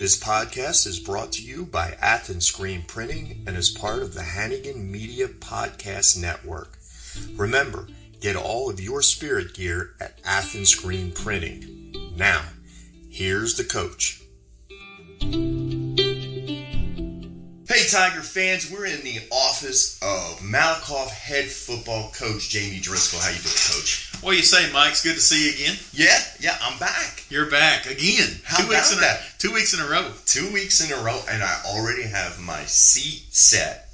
This podcast is brought to you by Athens Screen Printing and is part of the Hannigan Media Podcast Network. Remember, get all of your spirit gear at Athens Screen Printing. Now, here's the coach. Hey, Tiger fans, we're in the office of Malakoff head football coach Jamie Driskell. How you doing, Coach? What do you say, Mike? It's good to see you again. Yeah, yeah, I'm back. You're back again. How two weeks in about a, that? two weeks in a row. Two weeks in a row, and I already have my seat set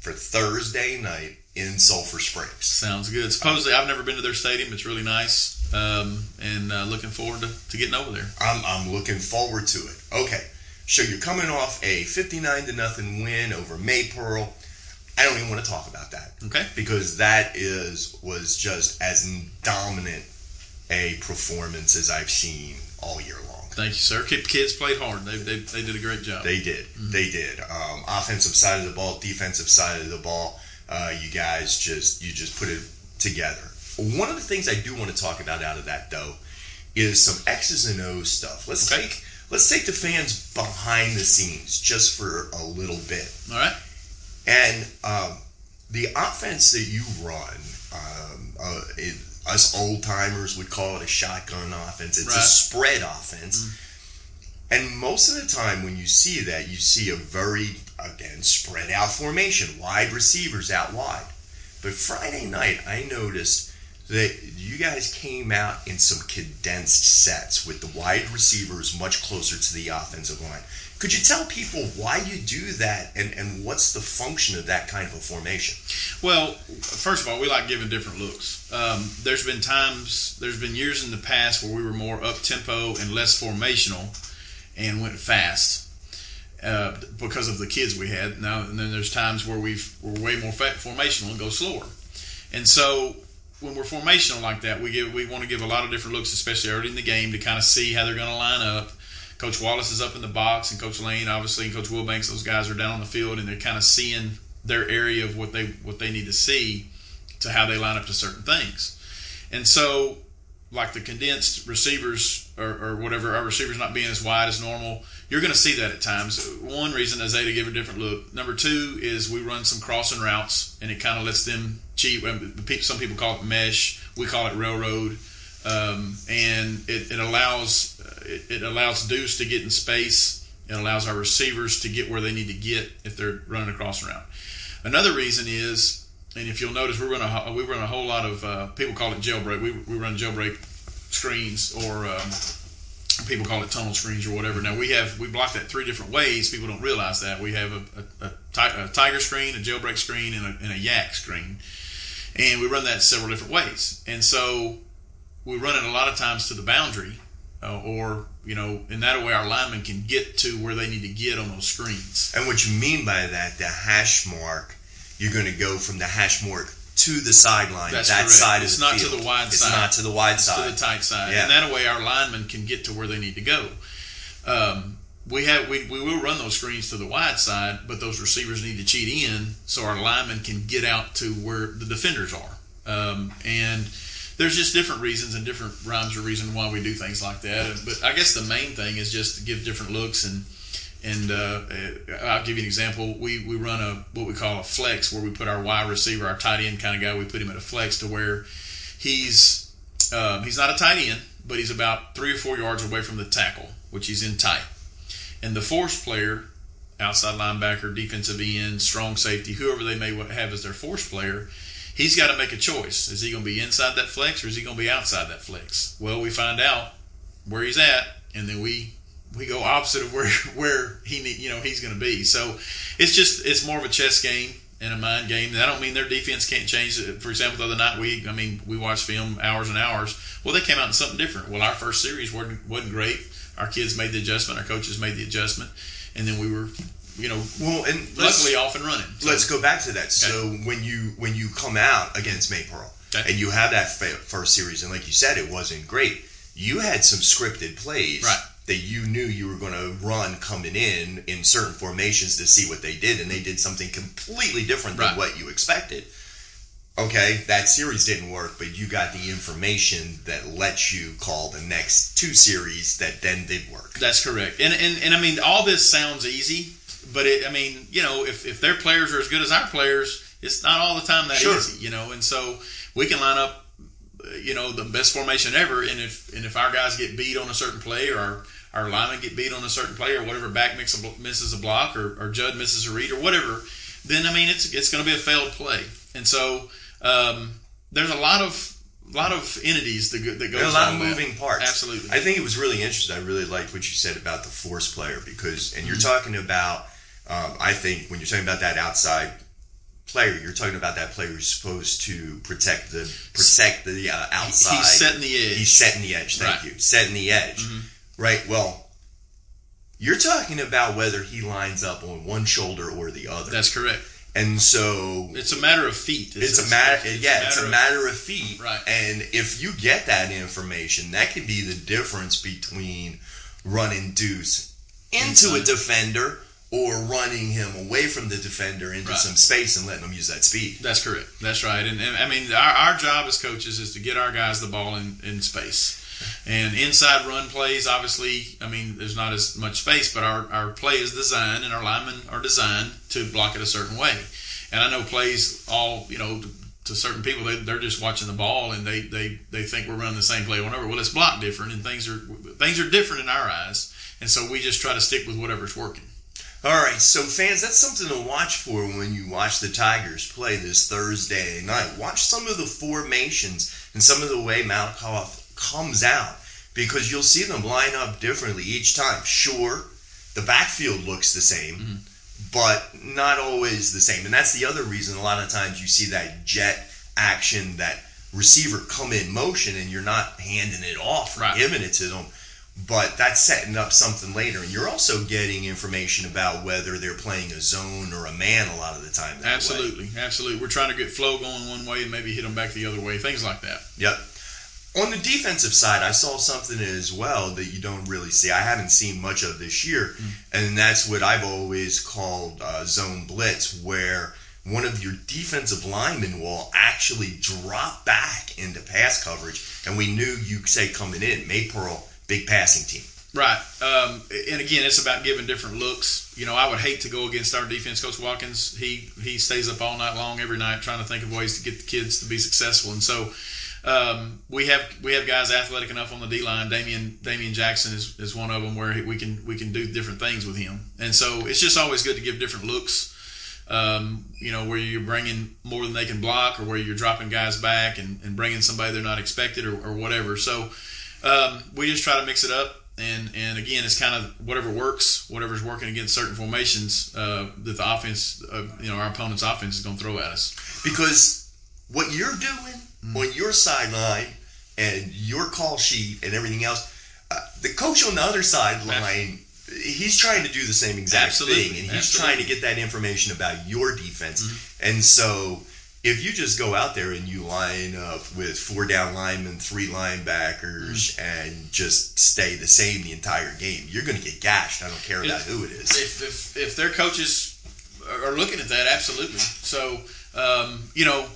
for Thursday night in Sulphur Springs. Sounds good. Supposedly, I've never been to their stadium. It's really nice, um, and uh, looking forward to, to getting over there. I'm, I'm looking forward to it. Okay, so you're coming off a 59 to nothing win over Maypearl. I don't even want to talk about that Okay. because that is was just as dominant a performance as I've seen all year long. Thank you, sir. Kids played hard. They, they, they did a great job. They did. They did. Um, offensive side of the ball, defensive side of the ball. Uh, you guys just you just put it together. One of the things I do want to talk about out of that though is some X's and O's stuff. Let's Okay. take let's take the fans behind the scenes just for a little bit. All right. And um, the offense that you run, um, uh, it, us old timers would call it a shotgun offense. It's a spread offense. And most of the time, when you see that, you see a very, again, spread out formation, wide receivers out wide. But Friday night, I noticed that you guys came out in some condensed sets with the wide receivers much closer to the offensive line. Could you tell people why you do that and, and what's the function of that kind of a formation? Well, first of all, we like giving different looks. Um, there's been times, there's been years in the past where we were more up tempo and less formational, and went fast uh, because of the kids we had. Now and then there's times where we've we're way more formational and go slower. And so when we're formational like that, we give we want to give a lot of different looks, especially early in the game, to kind of see how they're going to line up. Coach Wallace is up in the box, and Coach Lane, obviously, and Coach Wilbanks. Those guys are down on the field, and they're kind of seeing their area of what they what they need to see to how they line up to certain things. And so, like the condensed receivers or, or whatever, our receivers not being as wide as normal, you're going to see that at times. One reason is they to give a different look. Number two is we run some crossing routes, and it kind of lets them cheat. Some people call it mesh. We call it railroad, um, and it, it allows it, it allows Deuce to get in space. It allows our receivers to get where they need to get if they're running a crossing route. Another reason is, and if you'll notice, we run a we run a whole lot of uh, people call it jailbreak. We, we run jailbreak screens or um, people call it tunnel screens or whatever. Now we have we block that three different ways. People don't realize that we have a, a, a, ti- a tiger screen, a jailbreak screen, and a, and a yak screen, and we run that several different ways. And so we run it a lot of times to the boundary, uh, or you know, in that way our linemen can get to where they need to get on those screens. And what you mean by that, the hash mark, you're going to go from the hash mark to the sideline. That's that correct. side It's of the not to the wide it's side. It's not to the wide to side. To the tight side, Yeah. and that way our linemen can get to where they need to go. Um, we have we, we will run those screens to the wide side, but those receivers need to cheat in so our linemen can get out to where the defenders are. Um, and there's just different reasons and different rhymes or reason why we do things like that. But I guess the main thing is just to give different looks and and uh, I'll give you an example. We we run a what we call a flex where we put our wide receiver, our tight end kind of guy. We put him at a flex to where he's um, he's not a tight end, but he's about three or four yards away from the tackle, which he's in tight. And the force player, outside linebacker, defensive end, strong safety, whoever they may have as their force player, he's got to make a choice. Is he going to be inside that flex or is he going to be outside that flex? Well, we find out where he's at, and then we we go opposite of where where he need, you know he's going to be. So it's just it's more of a chess game and a mind game. And I don't mean their defense can't change. For example, the other night we I mean we watched film hours and hours. Well, they came out in something different. Well, our first series wasn't wasn't great. Our kids made the adjustment. Our coaches made the adjustment, and then we were you know well, and luckily off and running. So- let's go back to that. So when you when you come out against Maypearl Okay. and you have that first series, and like you said, it wasn't great. You had some scripted plays. Right. That you knew you were going to run coming in in certain formations to see what they did, and they did something completely different than Right. what you expected. Okay, that series didn't work, but you got the information that lets you call the next two series that then did work. That's correct. And and, and I mean, all this sounds easy, but it, I mean, you know, if, if their players are as good as our players, it's not all the time that Sure. easy, you know. And so we can line up, you know, the best formation ever, and if and if our guys get beat on a certain play, or our, our linemen get beat on a certain play, or whatever, back mix a, misses a block, or, or Judd misses a read, or whatever, then I mean, it's it's going to be a failed play. And so um, there's a lot of lot of entities that go, that are a lot of along that. moving parts. Absolutely. I think it was really interesting. I really liked what you said about the force player because, and you're Mm-hmm. talking about, um, I think when you're talking about that outside player, you're talking about that player who's supposed to protect the protect the uh, outside. He's setting the edge. He's setting the edge. Thank Right. you. Setting the edge. Mhm. Right. Well, you're talking about whether he lines up on one shoulder or the other, That's correct. and so It's a matter of feet. it's, a matter, yeah, it's a of- matter of feet. Right. And if you get that information, that can be the difference between run running Deuce into a defender or running him away from the defender into Right. some space and letting him use that speed. That's correct. That's right. And, and I mean, our, our job as coaches is to get our guys the ball in, in space. And inside run plays, obviously, I mean, there's not as much space, but our, our play is designed and our linemen are designed to block it a certain way. And I know plays all, you know, to, to certain people, they, they're just watching the ball and they, they, they think we're running the same play over and over. Well, it's blocked different and things are things are different in our eyes. And so we just try to stick with whatever's working. All right, so fans, that's something to watch for when you watch the Tigers play this Thursday night. Watch some of the formations and some of the way Malakoff comes out because you'll see them line up differently each time. Sure, the backfield looks the same, mm-hmm. but not always the same. And that's the other reason a lot of times you see that jet action, that receiver come in motion, and you're not handing it off or Right. giving it to them but that's setting up something later. And you're also getting information about whether they're playing a zone or a man a lot of the time. that way. Absolutely, absolutely. We're trying to get flow going one way and maybe hit them back the other way. Things like that. Yep. On the defensive side, I saw something as well that you don't really see. I haven't seen much of this year, and that's what I've always called uh, zone blitz, where one of your defensive linemen will actually drop back into pass coverage, and we knew you say coming in, Maypearl, big passing team. Right. Um, and again, it's about giving different looks. You know, I would hate to go against our defense coach Watkins. He he stays up all night long every night trying to think of ways to get the kids to be successful. And so um, we have we have guys athletic enough on the D line. Damian Damian Jackson is, is one of them where we can we can do different things with him. And so it's just always good to give different looks. Um, you know, where you're bringing more than they can block, or where you're dropping guys back and, and bringing somebody they're not expected, or, or whatever. So um, we just try to mix it up, and and again, it's kind of whatever works, whatever's working against certain formations uh, that the offense, uh, you know, our opponent's offense is going to throw at us. because what you're doing on your sideline and your call sheet and everything else, uh, the coach on the other sideline, he's trying to do the same exact Absolutely. thing, and he's Absolutely. trying to get that information about your defense. And so, if you just go out there and you line up with four down linemen, three linebackers, and just stay the same the entire game, you're going to get gashed. I don't care about who it is. If if, if their coaches are looking at that, absolutely. So um, you know,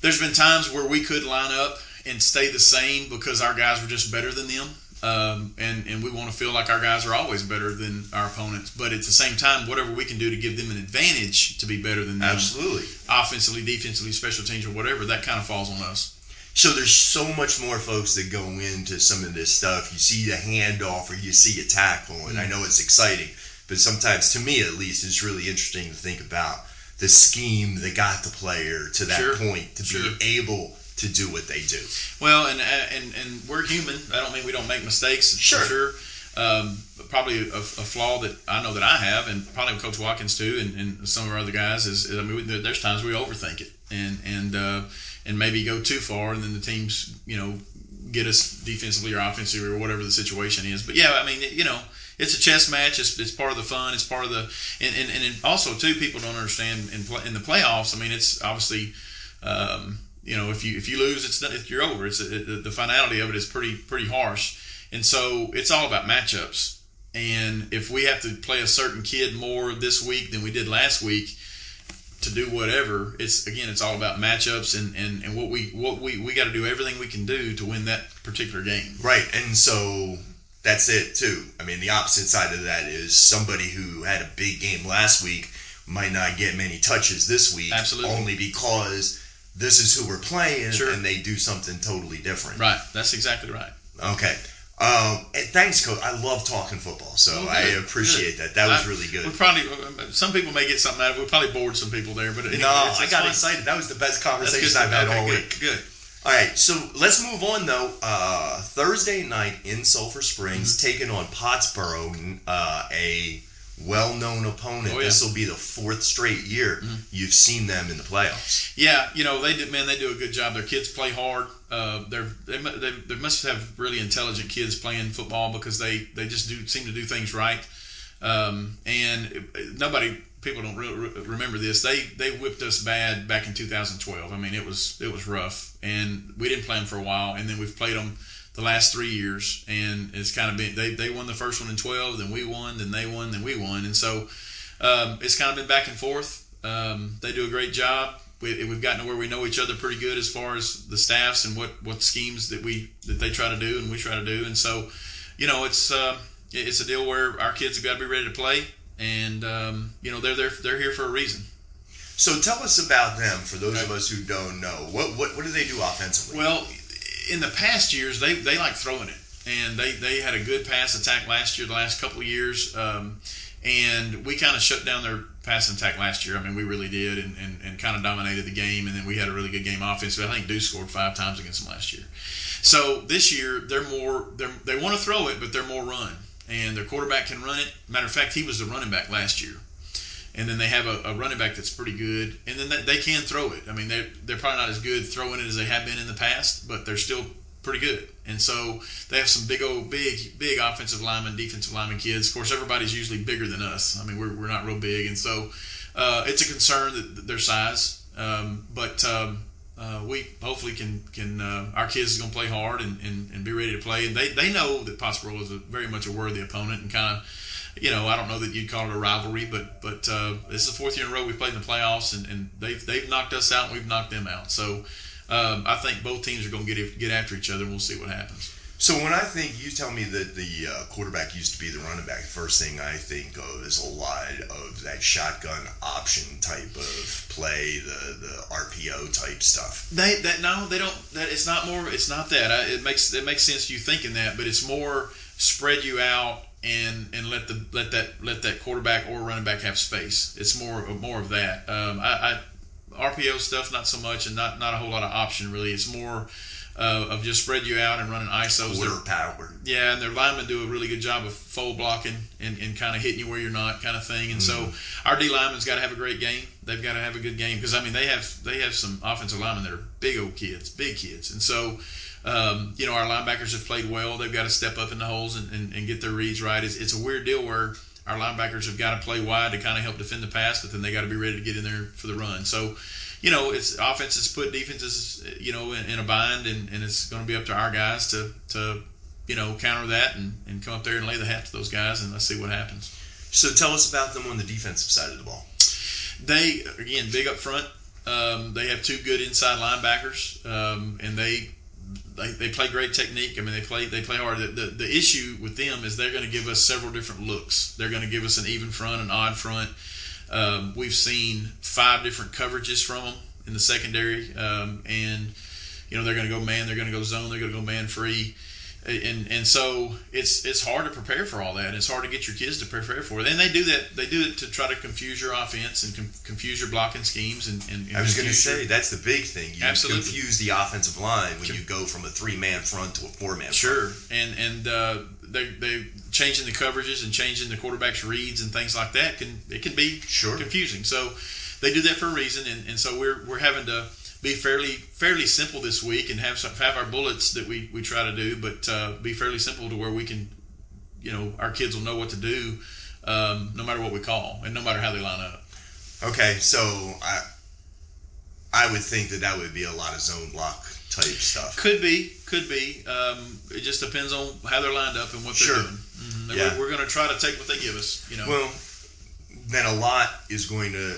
there's been times where we could line up and stay the same because our guys were just better than them. Um, and, and we want to feel like our guys are always better than our opponents. But at the same time, whatever we can do to give them an advantage to be better than them, Absolutely. offensively, defensively, special teams, or whatever, that kind of falls on us. So there's so much more folks that go into some of this stuff. You see the handoff or you see a tackle, and I know it's exciting, but sometimes, to me at least, it's really interesting to think about the scheme that got the player to that Sure. point to Sure. be able to do what they do. Well, and and and we're human. I don't mean we don't make mistakes. Sure. Sure. Um, probably a, a flaw that I know that I have, and probably Coach Watkins too, and, and some of our other guys is, is I mean, we- there's times we overthink it, and and uh, and maybe go too far, and then the teams, you know, get us defensively or offensively or whatever the situation is. But yeah, I mean, you know, it's a chess match. It's, it's part of the fun. It's part of the and and, and also too, people don't understand in play, in the playoffs. I mean, it's obviously. Um, you know, if you if you lose, it's, it's you're over. It's it, the finality of it is pretty pretty harsh, and so it's all about matchups. And if we have to play a certain kid more this week than we did last week, to do whatever. It's again, it's all about matchups and, and, and what we what we we got to do everything we can do to win that particular game. Right, and so that's it too. I mean, the opposite side of that is somebody who had a big game last week might not get many touches this week, Absolutely. only because this is who we're playing, Sure. and they do something totally different. Right. That's exactly right. Okay. Um, and thanks, coach. I love talking football, so Well, I good, appreciate that. That was I- really good. We probably some people may get something out of it. We probably bored some people there, but anyway, no, it's, I got fun. excited. That was the best conversation. I've had okay, all good, week. Good. All right, so let's move on though. Uh, Thursday night in Sulphur Springs, Mm-hmm. taking on Pottsboro, uh, a well-known opponent. Oh, yeah. Mm-hmm. This will be the fourth straight year you've seen them in the playoffs. Yeah, you know they do, man. They do a good job. Their kids play hard. Uh, they're they, they they must have really intelligent kids playing football because they they just do seem to do things right. Um, and nobody people don't re- remember this. They they whipped us bad back in 2012. I mean it was it was rough, and we didn't play them for a while, and then we've played them the last three years, and it's kind of been they they won the first one in 12, then we won, then they won, then we won, and so um, it's kind of been back and forth. Um, they do a great job. We, we've gotten to where we know each other pretty good as far as the staffs and what, what schemes that we that they try to do and we try to do. And so, you know, it's uh, it's a deal where our kids have got to be ready to play, and um, you know they're they're they're here for a reason. So tell us about them for those Okay. of us who don't know. What what what do they do offensively? Well, in the past years, they, they like throwing it, and they, they had a good pass attack last year. The last couple of years, um, and we kind of shut down their pass attack last year. I mean, we really did, and, and, and kind of dominated the game. And then we had a really good game offensively. I think Deuce scored five times against them last year. So this year, they're more they're, they want to throw it, but they're more run, and their quarterback can run it. Matter of fact, he was the running back last year and then they have a, a running back that's pretty good, and then they, they can throw it. I mean, they're they're probably not as good throwing it as they have been in the past, but they're still pretty good. And so they have some big old big big offensive linemen, defensive lineman kids. Of course, everybody's usually bigger than us. I mean, we're we're not real big, and so uh, it's a concern that, their size. Um, but um, uh, we hopefully can can uh, our kids are going to play hard and, and, and be ready to play, and they, they know that Pottsboro is a, very much a worthy opponent and kind of you know, I don't know that you'd call it a rivalry, but but uh, this is the fourth year in a row we've played in the playoffs, and, and they've they've knocked us out, and we've knocked them out. So um, I think both teams are going to get get after each other, and we'll see what happens. So when I think you tell me that the uh, quarterback used to be the running back, the first thing I think of is a lot of that shotgun option type of play, the the RPO type stuff. They that no, they don't. That it's not more. It's not that. I, it makes it makes sense you thinking that, but it's more spread you out and and let the let that let that quarterback or running back have space. It's more more of that. Um, I, I RPO stuff not so much, and not not a whole lot of option really. It's more. Uh, of just spread you out and running ISOs. Quarter power. yeah, and their linemen do a really good job of fold blocking and, and kind of hitting you where you're not, kind of thing. And so our D linemen's got to have a great game. They've got to have a good game because I mean they have they have some offensive linemen that are big old kids, big kids, and so. Um, you know, our linebackers have played well. They've got to step up in the holes and, and, and get their reads right. It's, it's a weird deal where our linebackers have got to play wide to kind of help defend the pass, but then they got to be ready to get in there for the run. So, you know, it's offenses put defenses, you know, in, in a bind, and, and it's going to be up to our guys to, to you know, counter that and, and come up there and lay the hat to those guys, and let's see what happens. So tell us about them on the defensive side of the ball. They again big up front. Um, they have two good inside linebackers, um, and they, they they play great technique. I mean, they play they play hard. The, the, the issue with them is they're going to give us several different looks. They're going to give us an even front, an odd front. Um, we've seen five different coverages from them in the secondary, um, and you know they're going to go man, they're going to go zone, they're going to go man free, and and so it's it's hard to prepare for all that. It's hard to get your kids to prepare for it, and they do that. They do it to try to confuse your offense and com- confuse your blocking schemes. And, and, and I was going to your- say that's the big thing. You Absolutely. confuse the offensive line when you go from a three man front to a four man. Sure, and and uh, they they changing the coverages and changing the quarterback's reads and things like that can it can be Sure. confusing. So they do that for a reason, and, and so we're we're having to be fairly fairly simple this week and have some, have our bullets that we, we try to do, but uh, be fairly simple to where we can, you know, our kids will know what to do, um, no matter what we call and no matter how they line up. Okay, so I I would think that that would be a lot of zone block type stuff. Could be, could be. Um, it just depends on how they're lined up and what they're Sure. doing. Mhm. Yeah. We're, we're going to try to take what they give us. You know. Well, then a lot is going to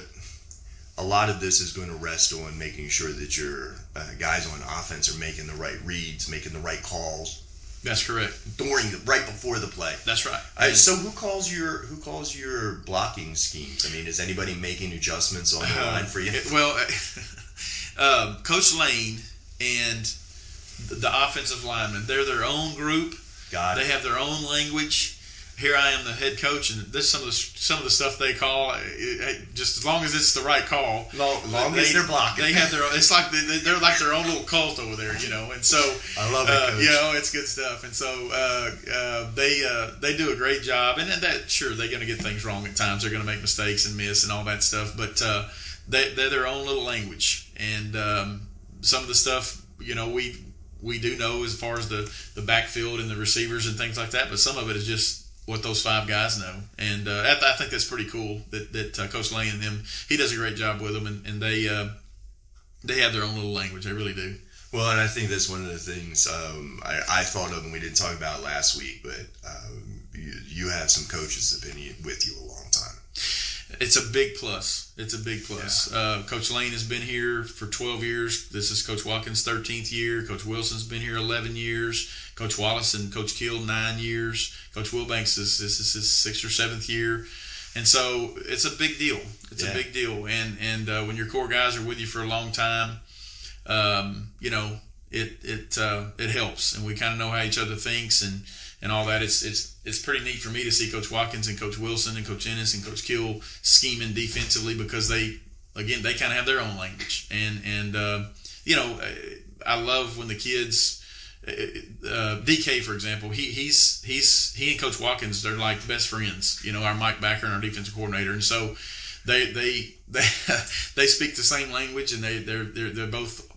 a lot of this is going to rest on making sure that your uh, guys on offense are making the right reads, making the right calls That's correct. during the right before the play. That's right. So who calls your who calls your blocking schemes? I mean, is anybody making adjustments on the Uh, line for you? well, uh, Coach Lane and the, offensive linemen, they're their own group. Got They it. have their own language. Here I am, the head coach, and this is some of the some of the stuff they call. uh, it- Just as long as it's the right call, Long, long they, as they're blocking. They have their. own- It's like they, they're like their own little cult over there, you know. And so I love it, uh, you know, it's good stuff. And so uh, uh, they uh, they do a great job. And that sure they're going to get things wrong at times. They're going to make mistakes and miss and all that stuff. But uh, they they're their own little language. And um, some of the stuff you know we we do know as far as the the backfield and the receivers and things like that. But some of it is just what those five guys know, and uh, I, think that's pretty cool that that uh, Coach Lane and them he does a great job with them, and, and they uh, they have their own little language. They really do. Well, and I think that's one of the things um, I, I thought of, and we didn't talk about last week. But um, you, you have some coaches opinion with you a long time. It's a big plus. It's a big plus. Uh, Coach Lane has been here for 12 years. This is Coach Watkins' 13th year. Coach Wilson's been here 11 years. Coach Wallace and Coach Kill nine years. Coach Wilbanks is this is his sixth or seventh year, and so it's a big deal. It's Yeah. a big deal. And and uh, when your core guys are with you for a long time, um, you know it it uh, it helps, and we kind of know how each other thinks and and all that. It's it's it's pretty neat for me to see Coach Watkins and Coach Wilson and Coach Ennis and Coach Kill scheming defensively because they again they kind of have their own language and and uh, you know I love when the kids. Uh, DK, for example, he he's he's he and Coach Watkins they're like best friends. You know, our Mike Backer and our defensive coordinator, and so they they they they speak the same language, and they they're they're, they're both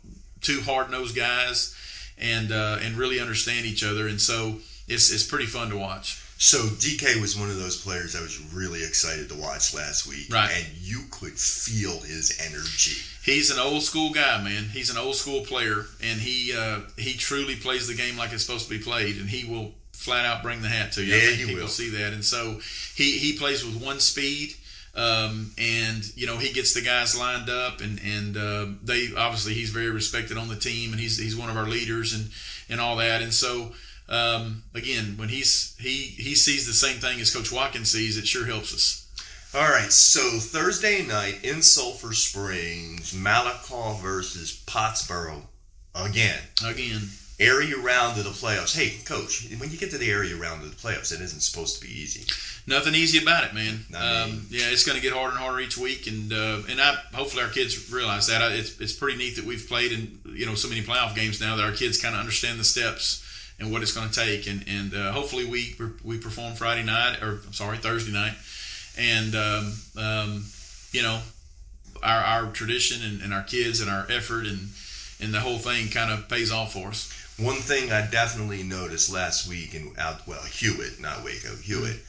two hard nosed guys, and uh, and really understand each other, and so it's it's pretty fun to watch. So DK was one of those players I was really excited to watch last week, Right. And you could feel his energy. He's an old school guy, man. He's an old school player, and he uh, he truly plays the game like it's supposed to be played, and he will flat out bring the hat to you. I Yeah, think he people will. see that, and so he he plays with one speed. Um, and you know he gets the guys lined up, and and uh, they obviously he's very respected on the team, and he's he's one of our leaders, and and all that. And so um, again, when he's he he sees the same thing as Coach Watkins sees, it sure helps us. All right, so Thursday night in Sulphur Springs, Malakoff versus Pottsboro again. Again, Area round of the playoffs. Hey, coach, when you get to the area round of the playoffs, it isn't supposed to be easy. Nothing easy about it, man. I mean- um, yeah, it's going to get harder and harder each week, and uh, and I hopefully our kids realize that. I, it's it's pretty neat that we've played in you know so many playoff games now that our kids kind of understand the steps and what it's going to take, and and uh, hopefully we we perform Friday night or I'm sorry Thursday night, and um, um, you know our our tradition and, and our kids and our effort and and the whole thing kind of pays off for us. One thing I definitely noticed last week in out well Hewitt, not Waco, Hewitt,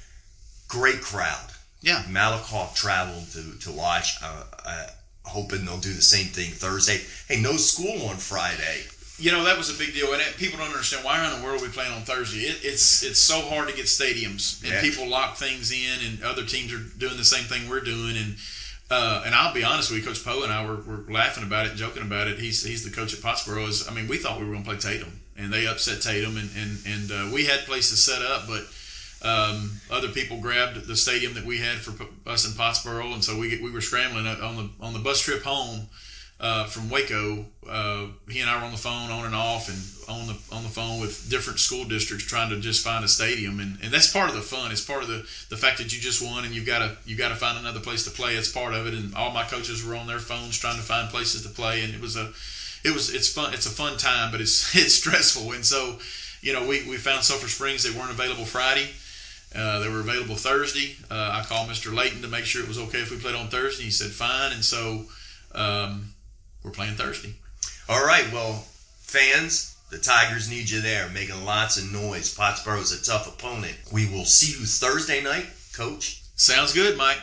great crowd. Yeah. Malakoff traveled to to watch. Uh, uh, hoping they'll do the same thing Thursday. Hey, no school on Friday. You know that was a big deal, and it, people don't understand why in the world are we playing on Thursday. It, it's it's so hard to get stadiums, and Yeah. people lock things in, and other teams are doing the same thing we're doing, and uh, and I'll be honest with you, Coach Poe and I were, were laughing about it, joking about it. He's he's the coach at Pottsboro. Is I mean, we thought we were going to play Tatum, and they upset Tatum, and and and uh, we had places set up, but um, other people grabbed the stadium that we had for P- us in Pottsboro, and so we we were scrambling on the on the bus trip home uh, from Waco. Uh, he and I were on the phone on and off, and on the on the phone with different school districts trying to just find a stadium, and, and that's part of the fun. It's part of the, the fact that you just won, and you've got to you got to find another place to play. It's part of it, and all my coaches were on their phones trying to find places to play, and it was a it was it's fun. It's a fun time, but it's it's stressful, and so you know we we found Sulphur Springs. They weren't available Friday. Uh, they were available Thursday. Uh, I called Mr. Layton to make sure it was okay if we played on Thursday. He said fine, and so um, we're playing Thursday. All right, well, fans, the Tigers need you there, making lots of noise. Pottsboro's a tough opponent. We will see you Thursday night, Coach. Sounds good, Mike.